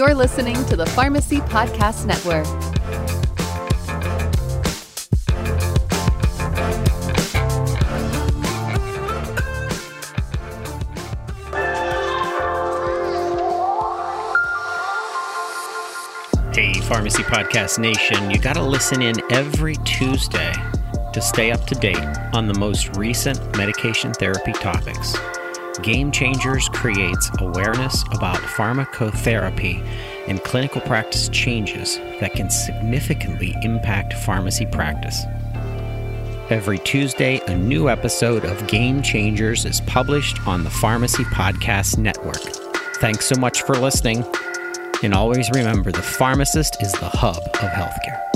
You're listening to the Pharmacy Podcast Network. Hey, Pharmacy Podcast Nation, you got to listen in every Tuesday to stay up to date on the most recent medication therapy topics. Game Changers creates awareness about pharmacotherapy and clinical practice changes that can significantly impact pharmacy practice. Every Tuesday, a new episode of Game Changers is published on the Pharmacy Podcast Network. Thanks so much for listening. And always remember the pharmacist is the hub of healthcare.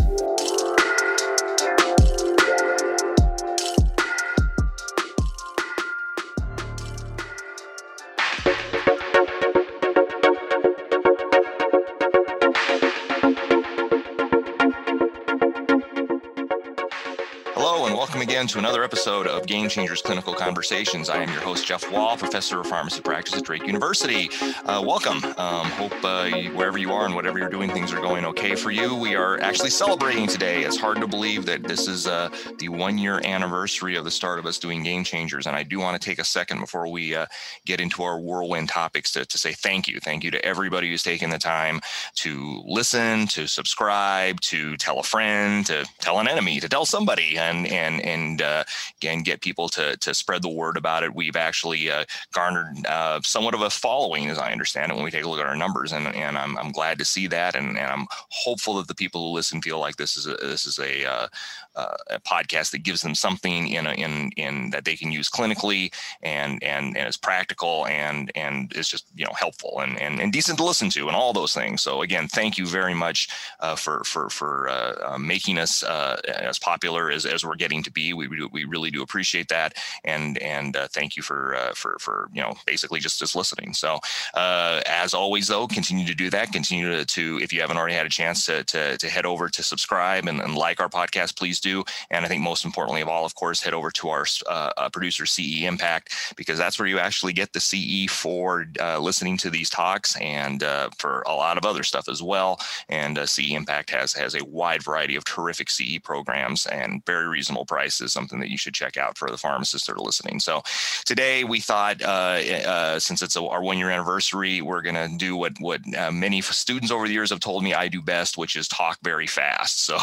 Again to another episode of Game Changers Clinical Conversations. I am your host, Geoff Wall, professor of pharmacy practice at Drake University. Uh, welcome. Um, hope uh, wherever you are and whatever you're doing, things are going okay for you. We are actually celebrating today. It's hard to believe that this is uh, the one year anniversary of the start of us doing Game Changers. And I do want to take a second before we uh, get into our whirlwind topics to, to say thank you. Thank you to everybody who's taken the time to listen, to subscribe, to tell a friend, to tell an enemy, to tell somebody. And and and and uh, and get people to to spread the word about it. We've actually uh, garnered uh, somewhat of a following, as I understand it, when we take a look at our numbers, and and I'm, I'm glad to see that, and, and I'm hopeful that the people who listen feel like this is a, this is a uh, a podcast that gives them something in a, in in that they can use clinically and and and is practical and and is just you know helpful and and, and decent to listen to and all those things. So again, thank you very much uh, for for for uh, uh making us uh, as popular as, as we're getting to be. We do, we really do appreciate that and and uh, thank you for for for you know basically just just listening. So as always though, continue to do that. Continue to, to if you haven't already had a chance to to, to head over to subscribe and, and like our podcast, please do. And I think most importantly of all, of course, head over to our uh, uh producer CE Impact because that's where you actually get the CE for uh, listening to these talks and uh, for a lot of other stuff as well. And uh, CE Impact has has a wide variety of terrific CE programs and very reasonable prices. Something that you should check out for the pharmacists that are listening. So today we thought, uh, since it's our one year anniversary, we're going to do what what many students over the years have told me I do best, which is talk very fast. So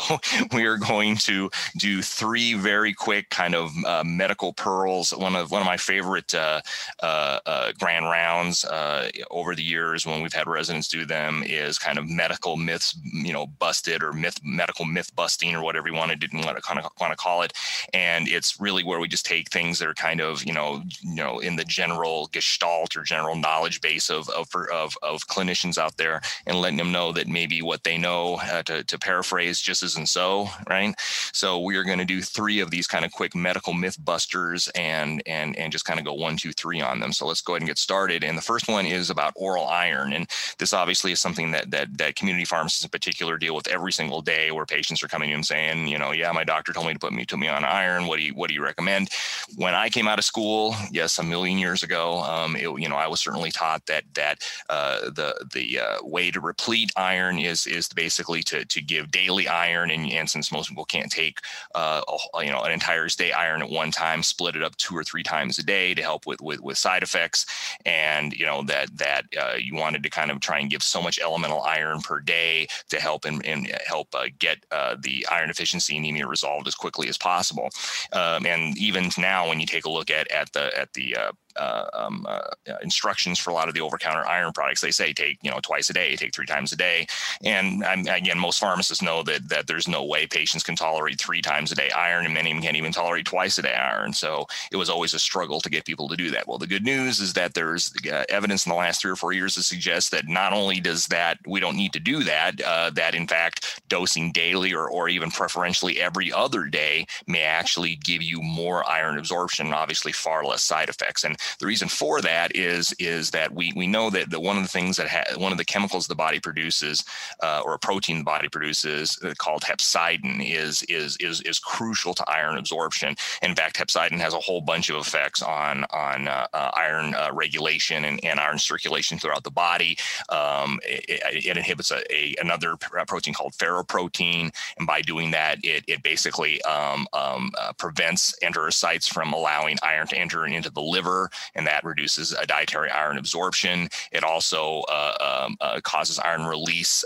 we are going to do three very quick kind of uh, medical pearls. One of one of my favorite uh, uh, uh grand rounds uh, over the years when we've had residents do them is kind of medical myths, you know, busted or myth medical myth busting or whatever you want to didn't want to kind of want to call it. And it's really where we just take things that are kind of you know you know in the general gestalt or general knowledge base of of of, of clinicians out there and letting them know that maybe what they know uh, to, to paraphrase just isn't so right. So we are going to do three of these kind of quick medical myth busters and and and just kind of go one, two, three on them. So let's go ahead and get started. And the first one is about oral iron, and this obviously is something that that that community pharmacists in particular deal with every single day, where patients are coming in saying, you know, yeah, my doctor told me to put me to me on iron. What do you what do you recommend? When I came out of school, yes, a million years ago, um, it, you know, I was certainly taught that that uh, the the uh, way to replete iron is is basically to to give daily iron, and, and since most people can't take uh, a, you know an entire day iron at one time, split it up two or three times a day to help with with, with side effects, and you know that that uh, you wanted to kind of try and give so much elemental iron per day to help and, and help uh, get uh, the iron deficiency anemia resolved as quickly as possible. Um, and even now, when you take a look at at the at the uh, um, uh, instructions for a lot of the over-counter iron products. They say take you know twice a day, take three times a day, and um, again, most pharmacists know that that there's no way patients can tolerate three times a day iron, and many can't even tolerate twice a day iron. So it was always a struggle to get people to do that. Well, the good news is that there's uh, evidence in the last three or four years to suggest that not only does that we don't need to do that, uh, that in fact dosing daily or or even preferentially every other day may actually give you more iron absorption, and obviously far less side effects. And the reason for that is is that we we know that the, one of the things that ha- one of the chemicals the body produces uh, or a protein the body produces uh, called hepcidin is is is is crucial to iron absorption. In fact, hepcidin has a whole bunch of effects on on uh, uh, iron uh, regulation and, and iron circulation throughout the body. Um, it, it, inhibits a, a, another protein called ferroportin, and by doing that, it it basically um, um, uh, prevents enterocytes from allowing iron to enter into the liver, and that reduces dietary iron absorption. It also uh, um, uh, causes iron release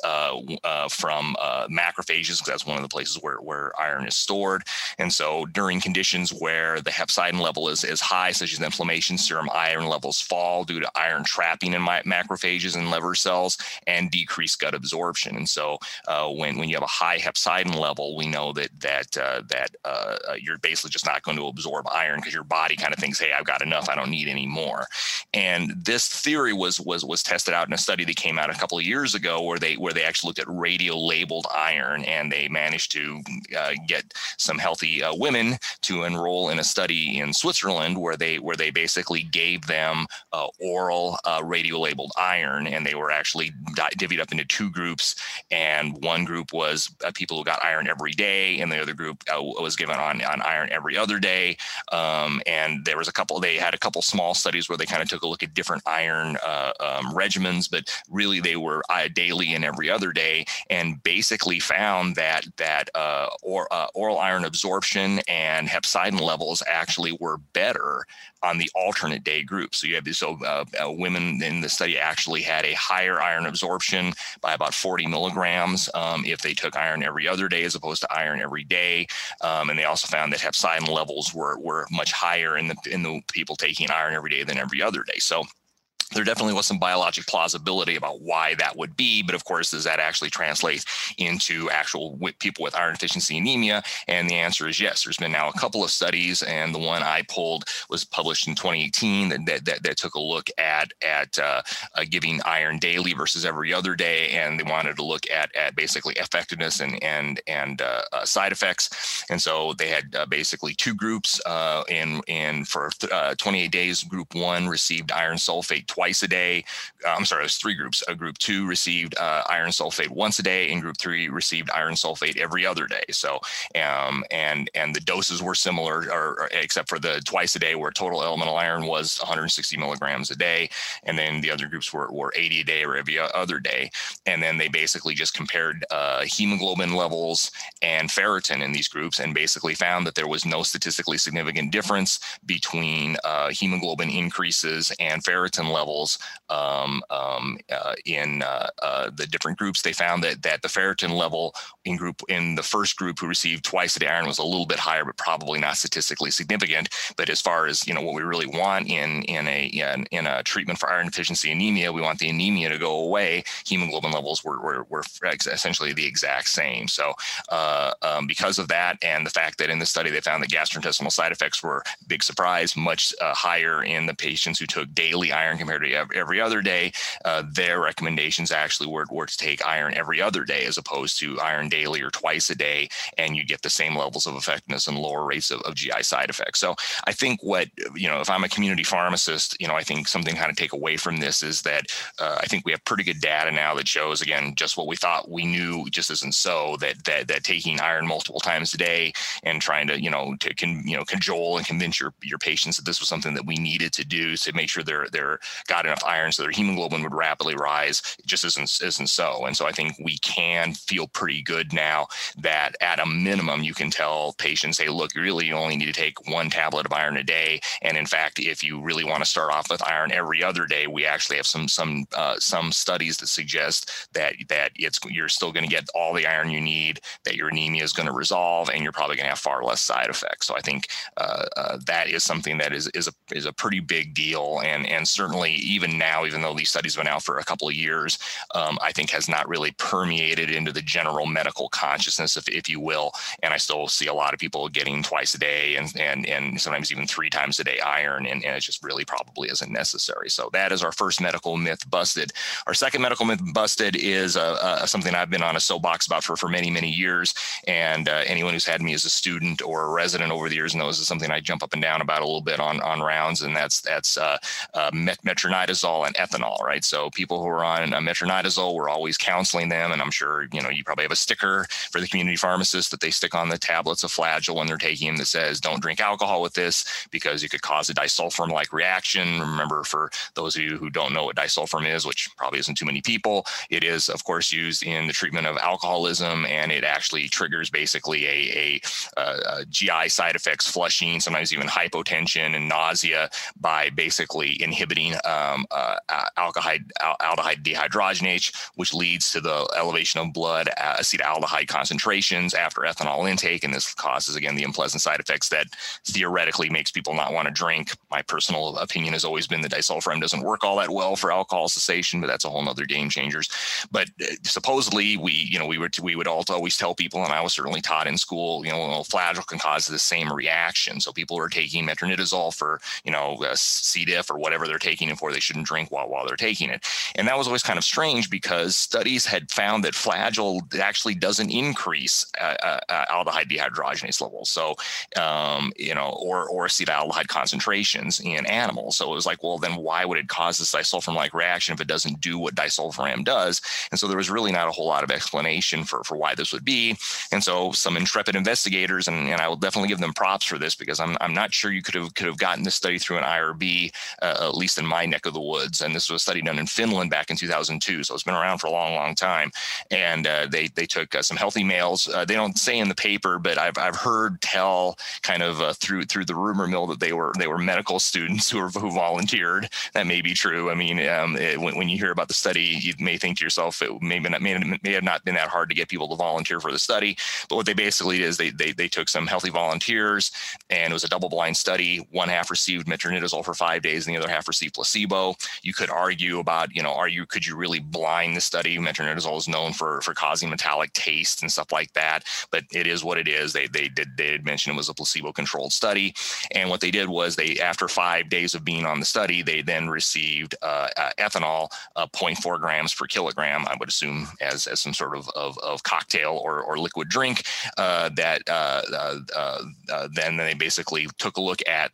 from macrophages because that's one of the places where, where iron is stored. And so during conditions where the hepcidin level is, is high, such as inflammation, serum iron levels fall due to iron trapping in my macrophages and liver cells and decreased gut absorption. And so uh, when, when you have a high hepcidin level, we know that that uh, that uh, uh you're basically just not going to absorb iron because your body kind of thinks, hey, I've got enough, I don't need any more. And this theory was was was tested out in a study that came out a couple of years ago where they where they actually looked at radio labeled iron and they managed to uh, get some healthy uh, women to enroll in a study in Switzerland where they where they basically gave them uh, oral uh, radio labeled iron and they were actually divvied up into two groups and one group was uh, people who got iron every day and the other group uh, was given on on iron every other day um, and there was a couple they had a couple small studies where they kind of took a look at different iron um, regimens but really they were daily and every other day and basically found that that uh, or, uh, oral iron absorption and hepcidin levels actually were better on the alternate day group. So you have these so uh, uh, women in the study actually had a higher iron absorption by about 40 milligrams um, if they took iron every other day as opposed to iron every day. Um, and they also found that hepcidin levels were were much higher in the in the people taking iron every day than every other day. So there definitely was some biologic plausibility about why that would be, but of course, does that actually translate into actual people with iron deficiency anemia? And the answer is yes. There's been now a couple of studies, and the one I pulled was published in 2018 that that, that, took a look at at uh, uh, giving iron daily versus every other day, and they wanted to look at at basically effectiveness and and and uh, uh side effects. And so they had uh, basically two groups uh, in in for 28 days. Group one received iron sulfate twice a day. Uh, I'm sorry, there's three groups. Group two received uh, iron sulfate once a day, and group three received iron sulfate every other day. So, um, and and the doses were similar, or, or, except for the twice a day, where total elemental iron was 160 milligrams a day, and then the other groups were, were 80 a day or every other day. And then they basically just compared uh, hemoglobin levels and ferritin in these groups, and basically found that there was no statistically significant difference between uh, hemoglobin increases and ferritin levels levels um, um, uh, in uh, uh, the different groups. They found that that the ferritin level in group in the first group who received twice day iron was a little bit higher, but probably not statistically significant. But as far as you know, what we really want in in a in, in a treatment for iron deficiency anemia, we want the anemia to go away. Hemoglobin levels were were, were essentially the exact same. So uh, um, because of that, and the fact that in the study they found that gastrointestinal side effects were big surprise, much uh, higher in the patients who took daily iron compared to every other day, uh, their recommendations actually were, were to take iron every other day as opposed to iron daily or twice a day, and you get the same levels of effectiveness and lower rates of, of GI side effects. So I think what, you know, if I'm a community pharmacist, you know, I think something kind of take away from this is that uh, I think we have pretty good data now that shows, again, just what we thought we knew just isn't so, that, that, that taking iron multiple times a day and trying to, you know, to can, you know, cajole and convince your, your patients that this was something that we needed to do to make sure they're, they're got enough iron so their hemoglobin would rapidly rise. It just isn't isn't so. And so I think we can feel pretty good now that at a minimum you can tell patients, hey, look, you really only need to take one tablet of iron a day. And in fact, if you really want to start off with iron every other day, we actually have some some uh, some studies that suggest that that it's you're still going to get all the iron you need, that your anemia is going to resolve, and you're probably going to have far less side effects. So I think uh, uh, that is something that is is a is a pretty big deal, and and certainly even now, even though these studies have been out for a couple of years, um, I think has not really permeated into the general medical consciousness, if, if you will. And I still see a lot of people getting twice a day and and and sometimes even three times a day iron, and, and it just really probably isn't necessary. So that is our first medical myth busted. Our second medical myth busted is uh, uh, something I've been on a soapbox about for for many many years, and uh, anyone who's had me as a student or a resident over the years knows is something I jump up and down about a little bit on on rounds, and that's that's uh, uh, met- metronidazole and ethanol, right? So people who are on uh, metronidazole, we're always counseling them, and I'm sure you know you probably have a sticker for the community pharmacist that they stick on the tablets of Flagyl when they're taking them that says don't drink alcohol with this because you could cause a disulfiram-like reaction. Remember, for those of you who don't know what disulfiram is, which probably isn't too many people, it is of course used in the treatment of alcoholism, and it actually triggers basically a, a, a GI side effects, flushing, sometimes even hypotension and nausea by basically inhibiting um, uh, aldehyde, aldehyde dehydrogenase, which leads to the elevation of blood acetaldehyde concentrations after ethanol intake. And this causes, again, the unpleasant side effects that theoretically makes people not want to drink. My personal opinion has always been that disulfiram doesn't work all that well for alcohol cessation, but that's a whole nother game changers. But uh, supposedly we, you know, we would, we would always tell people, and I was certainly taught in school, you know, Flagyl can cause the same reaction. So people are taking metronidazole for, you know, C. diff or whatever they're taking it for, they shouldn't drink while, while they're taking it. And that was always kind of strange because studies had found that Flagyl actually doesn't increase uh, uh, uh, aldehyde dehydrogenase levels. So, um, you know, or, or acetaldehyde concentrations in animals. So it was like, well, then why would it cause this disulfiram-like reaction if it doesn't do what disulfiram does? And so there was really not a whole lot of explanation for, for why this would be. And so some intrepid investigators, and, and I will definitely give them props for this because I'm, I'm not sure you could have could have gotten this study through an IRB, uh, at least in my neck of the woods. And this was a study done in Finland back in 2002, so it's been around for a long, long time. And uh, they they took uh, some healthy males. Uh, they don't say in the paper, but I've, I've heard tell kind of uh, through through the rumor mill that they were they were medical students who were, who volunteered. That may be true. I mean, um, it, when, when you hear about the study, you may think to yourself it may, not, may, may have not been that hard to get people to volunteer for the study. But what they basically did is they they, they took some healthy volunteers and it was a double blind study. One half received metronidazole for five days, and the other half received placebo. You could argue about, you know, are you could you really blind the study? Metronidazole is known for for causing metallic taste and stuff like that, but it is what it is. They they did they did mention it was a placebo controlled study, and what they did was they after five days of being on the study, they then received uh, uh, ethanol, uh, 0.4 grams per kilogram. I would assume as as some sort of of, of cocktail or or liquid drink uh, that uh, uh, then they basically took a look at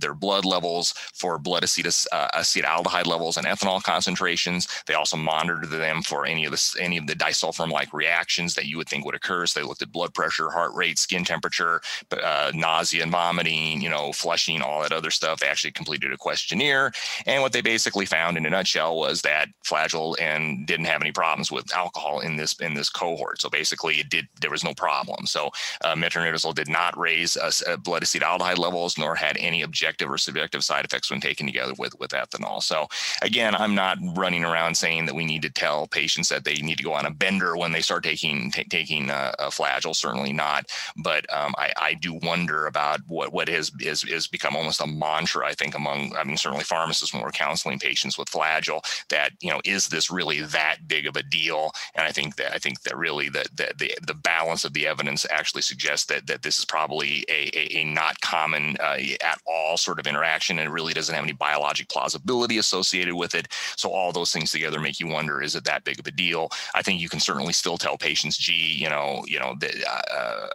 their blood levels for blood acetus, acetaldehyde levels and ethanol concentrations. They also monitored them for any of the any of the disulfiram-like reactions that you would think would occur. So they looked at blood pressure, heart rate, skin temperature, uh, nausea and vomiting, you know, flushing, all that other stuff. They actually completed a questionnaire, and what they basically found in a nutshell was that Flagyl and didn't have any problems with alcohol in this in this cohort. So basically, it did there was no problem. So uh, metronidazole did not raise uh, uh blood acetaldehyde levels, nor had any objective or subjective side effects when taken together with with ethanol. So again, I'm not running around saying that we need to tell patients that they need to go on a bender when they start taking t- taking uh, a Flagyl. Certainly not. But um, I, I, do wonder about what what has is is become almost a mantra. I think among I mean certainly pharmacists when we're counseling patients with Flagyl that you know is this really that big of a deal? And I think that I think that really the the the, the balance of the evidence actually suggests that that this is probably a, a, a not common uh, at all sort of interaction and it really doesn't have any biologic plausibility associated with it. So all those things together make you wonder: is it that big of a deal? I think you can certainly still tell patients, gee, you know, you know, the, uh, uh,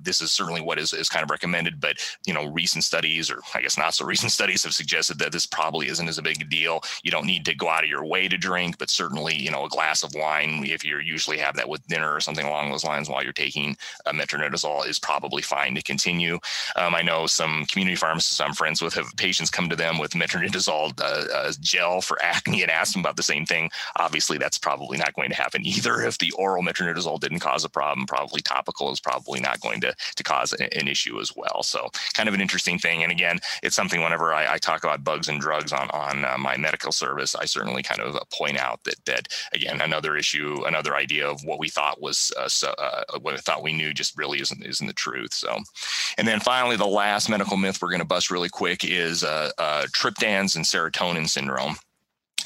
this is certainly what is, is kind of recommended, but you know, recent studies, or I guess not so recent studies, have suggested that this probably isn't as a big deal. You don't need to go out of your way to drink, but certainly, you know, a glass of wine, if you usually have that with dinner or something along those lines while you're taking uh, metronidazole, is probably fine to continue. Um, I know some community pharmacists I'm friends with have patients come to them with metronidazole uh, uh, gel for acne and ask them about the same thing. Obviously, that's probably not going to happen either. If the oral metronidazole didn't cause a problem, probably topical is probably not going to to cause an issue as well. So kind of an interesting thing. And again, it's something whenever I, I talk about bugs and drugs on on uh, my medical service, I certainly kind of point out that that again another issue, another idea of what we thought was uh, so, uh, what I thought we knew just really isn't isn't the truth. So, and then finally, the last medical myth we're going to bust really quick is uh, uh, triptans and serotonin syndrome.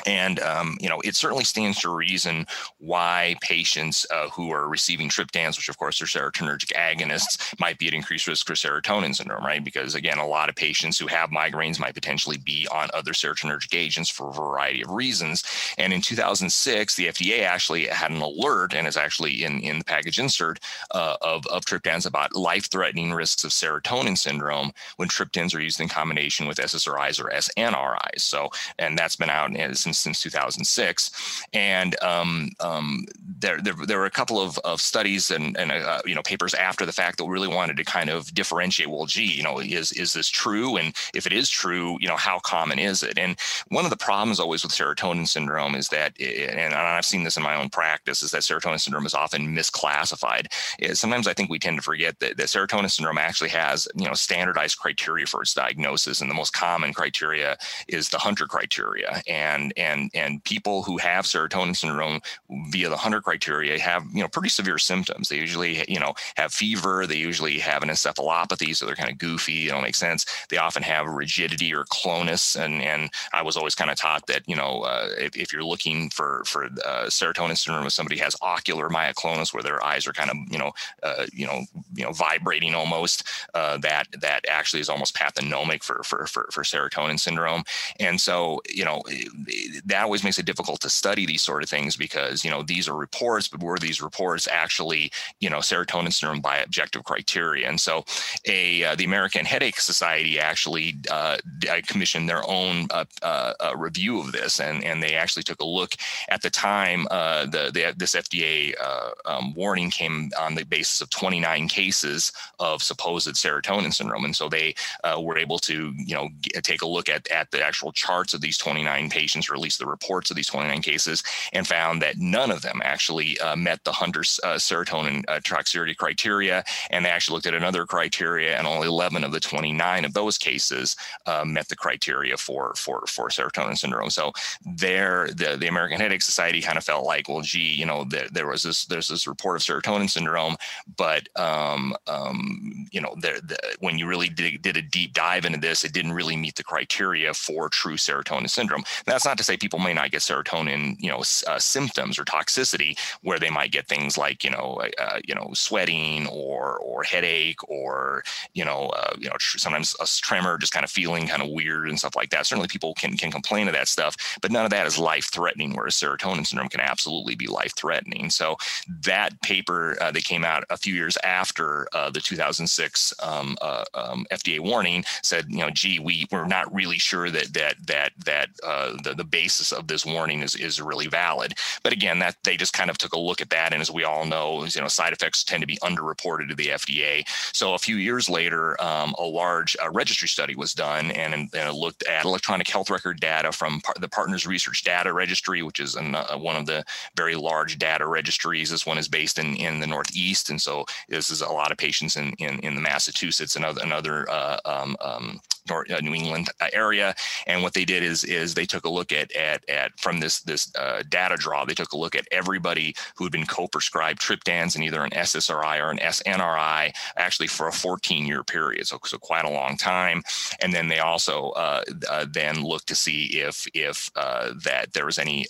And um, you know, it certainly stands to reason why patients uh, who are receiving triptans, which of course are serotonergic agonists, might be at increased risk for serotonin syndrome, right? Because again, a lot of patients who have migraines might potentially be on other serotonergic agents for a variety of reasons. And in 2006, the FDA actually had an alert, and is actually in in the package insert uh, of of triptans about life-threatening risks of serotonin syndrome when triptans are used in combination with SSRIs or SNRIs. So, and that's been out as since since 2006, and um, um, there, there, there were a couple of, of studies and and uh, you know papers after the fact that really wanted to kind of differentiate. Well, gee, you know, is is this true? And if it is true, you know, how common is it? And one of the problems always with serotonin syndrome is that, it, and I've seen this in my own practice, is that serotonin syndrome is often misclassified. Sometimes I think we tend to forget that, that serotonin syndrome actually has you know standardized criteria for its diagnosis, and the most common criteria is the Hunter criteria, and and and people who have serotonin syndrome via the Hunter criteria have you know pretty severe symptoms. They usually you know have fever. They usually have an encephalopathy, so they're kind of goofy. It don't make sense. They often have rigidity or clonus, and and I was always kind of taught that you know uh, if, if, you're looking for for uh, serotonin syndrome, if somebody has ocular myoclonus, where their eyes are kind of you know uh, you know you know vibrating almost, uh, that that actually is almost pathognomic for for for, for serotonin syndrome. And so you know that always makes it difficult to study these sort of things because you know these are reports, but were these reports actually you know serotonin syndrome by objective criteria? And so, a uh, the American Headache Society actually uh, commissioned their own uh, uh, uh, review of this, and and they actually took a look at the time uh, the, the this FDA um, warning came on the basis of 29 cases of supposed serotonin syndrome, and so they were able to you know take a look at at the actual charts of these 29 patients, at least the reports of these 29 cases and found that none of them actually uh, met the Hunter's uh, serotonin uh, toxicity criteria. And they actually looked at another criteria, and only 11 of the 29 of those cases uh, met the criteria for for for serotonin syndrome. So there, the the American Headache Society kind of felt like, well, gee, you know, there, there was this there's this report of serotonin syndrome, but um, um, you know, there the, when you really did, did a deep dive into this, it didn't really meet the criteria for true serotonin syndrome. That's not to say people may not get serotonin, you know, uh, symptoms or toxicity, where they might get things like, you know, uh, uh, you know, sweating or or headache or you know, uh, you know, tr- sometimes a tremor, just kind of feeling kind of weird and stuff like that. Certainly, people can can complain of that stuff, but none of that is life threatening. Whereas serotonin syndrome can absolutely be life threatening. So that paper uh, that came out a few years after uh, the 2006 um, um, FDA warning said, you know, gee, we we're not really sure that that that that the the basis of this warning is, is really valid. But again, that they just kind of took a look at that. And as we all know, you know, side effects tend to be underreported to the FDA. So a few years later, um, a large uh, registry study was done and, and, it looked at electronic health record data from par- the Partners Research Data Registry, which is an, uh, one of the very large data registries. This one is based in, in the Northeast. And so this is a lot of patients in, in, in the Massachusetts and other, and other uh, um, um, North, uh, New England uh, area. And what they did is is they took a look at at, at from this this uh, data draw. They took a look at everybody who had been co-prescribed triptans in either an SSRI or an SNRI, actually for a 14 year period, so so quite a long time. And then they also uh, uh, then looked to see if if uh, that there was any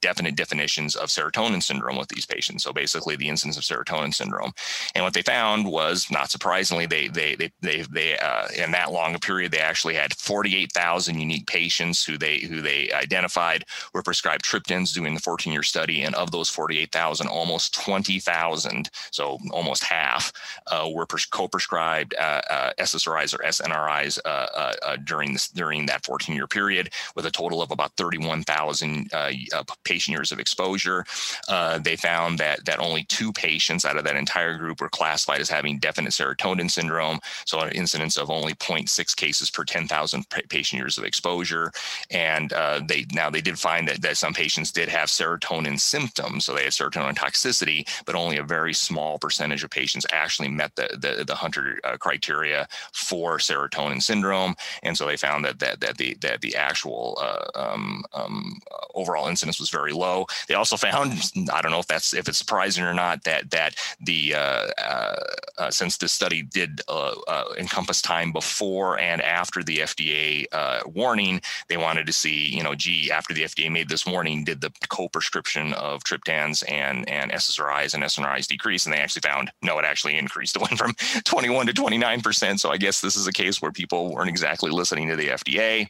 definite definitions of serotonin syndrome with these patients. So basically, the incidence of serotonin syndrome. And what they found was, not surprisingly, they they they they, they in that long a period they actually had 48,000 unique patients who they who they identified were prescribed triptans during the 14-year study, and of those 48,000, almost 20,000, so almost half, uh, were pres- co-prescribed uh, uh, SSRIs or SNRIs uh, uh, uh, during this during that 14-year period, with a total of about 31,000 patient years of exposure. they found that that only two patients out of that entire group were classified as having definite serotonin syndrome, so an incidence of only 0.6 cases per 10,000 patient years of exposure. And uh, they now they did find that, that some patients did have serotonin symptoms, so they had serotonin toxicity, but only a very small percentage of patients actually met the the, the Hunter uh, criteria for serotonin syndrome, and so they found that that that the that the actual uh, um, um, overall incidence was very low. They also found I don't know if that's if it's surprising or not that that the uh, uh, uh since this study did uh, encompass time before and after the FDA warning, they wanted to see you know gee after the FDA made this warning did the co-prescription of triptans and and SSRIs and SNRIs decrease, and they actually found no, it actually increased. It went from 21 to 29 percent. So I guess this is a case where people weren't exactly listening to the FDA.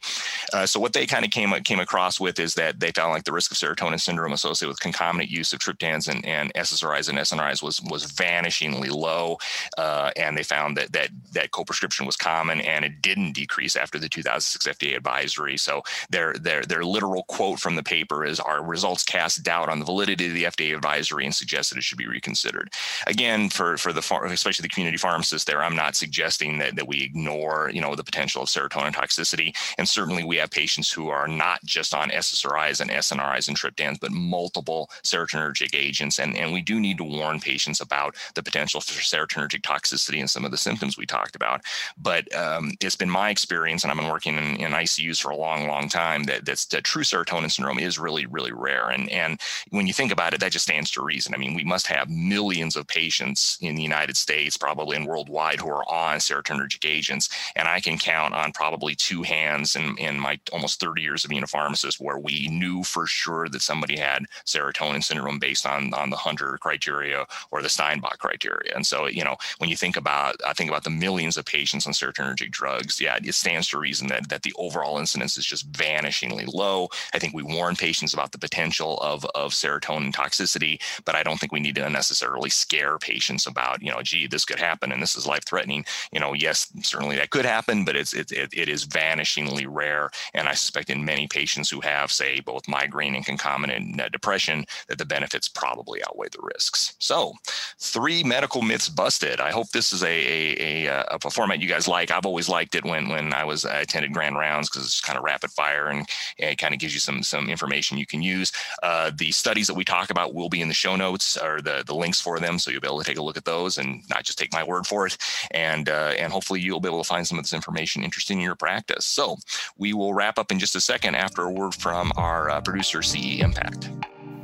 Uh, so what they kind of came came across with is that they found like the risk of serotonin syndrome associated with concomitant use of triptans and, and SSRIs and SNRIs was was vanishingly low, uh, and they found that that that co-prescription was common and it didn't decrease after the 2006 FDA advisory. So their their their literal quote from the paper is our results cast doubt on the validity of the FDA advisory and suggested it should be reconsidered. Again, for for the especially the community pharmacists there, I'm not suggesting that that we ignore you know the potential of serotonin toxicity, and certainly we have patients who are not just on SSRIs and SNRIs and triptans, but multiple serotonergic agents, and and we do need to warn patients about the potential for serotonergic toxicity and some of the symptoms we talked about. But um, it's been my experience, and I've been working in, in ICUs for a long, long time, that that's that true serotonin syndrome is really, really rare. And and when you think about it, that just stands to reason. I mean, we must have millions of patients in the United States, probably and worldwide, who are on serotonergic agents, and I can count on probably two hands in, in my almost 30 years of being a pharmacist where we knew for sure that somebody had serotonin syndrome based on on the Hunter criteria or the Sternbach criteria. And so, you know, when you think about I think about the millions of patients on serotonergic drugs, it stands to reason that that the overall incidence is just vanishingly low. I think we warn patients about the potential of of serotonin toxicity, but I don't think we need to necessarily scare patients about, you know, gee, this could happen and this is life threatening. You know, yes, certainly that could happen, but it's it, it, it is vanishingly rare. And I suspect in many patients who have, say, both migraine and concomitant uh, depression, that the benefits probably outweigh the risks. So, three medical myths busted. I hope this is a a, a, uh, a format you guys like. I've always liked it when when I was I attended grand rounds because it's kind of rapid fire and it kind of gives you some some information you can use. Uh, the studies that we talk about will be in the show notes or the the links for them, so you'll be able to take a look at those and not just take my word for it. And uh, and hopefully you'll be able to find some of this information interesting in your practice. So we will wrap up in just a second after a word from our uh, producer, CE Impact.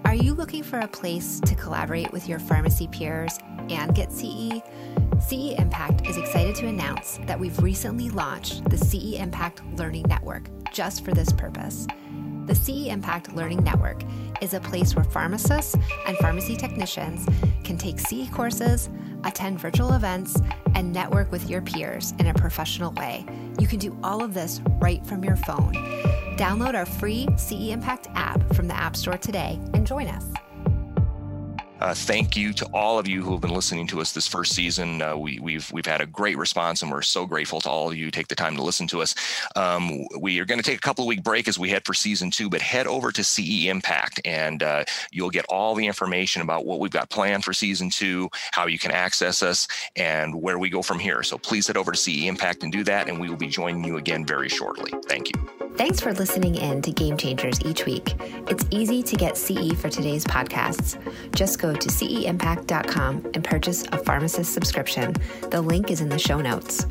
Are you looking for a place to collaborate with your pharmacy peers and get CE? CE Impact is excited to announce that we've recently launched the CE Impact Learning Network just for this purpose. The CE Impact Learning Network is a place where pharmacists and pharmacy technicians can take CE courses, attend virtual events, and network with your peers in a professional way. You can do all of this right from your phone. Download our free CE Impact app from the App Store today and join us. Uh, thank you to all of you who have been listening to us this first season. Uh, we, have we've, we've had a great response, and we're so grateful to all of you take the time to listen to us. Um, we are going to take a couple of week break as we head for season two, but head over to CE Impact, and uh, you'll get all the information about what we've got planned for season two, how you can access us, and where we go from here. So please head over to CE Impact and do that, and we will be joining you again very shortly. Thank you. Thanks for listening in to Game Changers each week. It's easy to get CE for today's podcasts. Just go to ceimpact.com and purchase a pharmacist subscription. The link is in the show notes.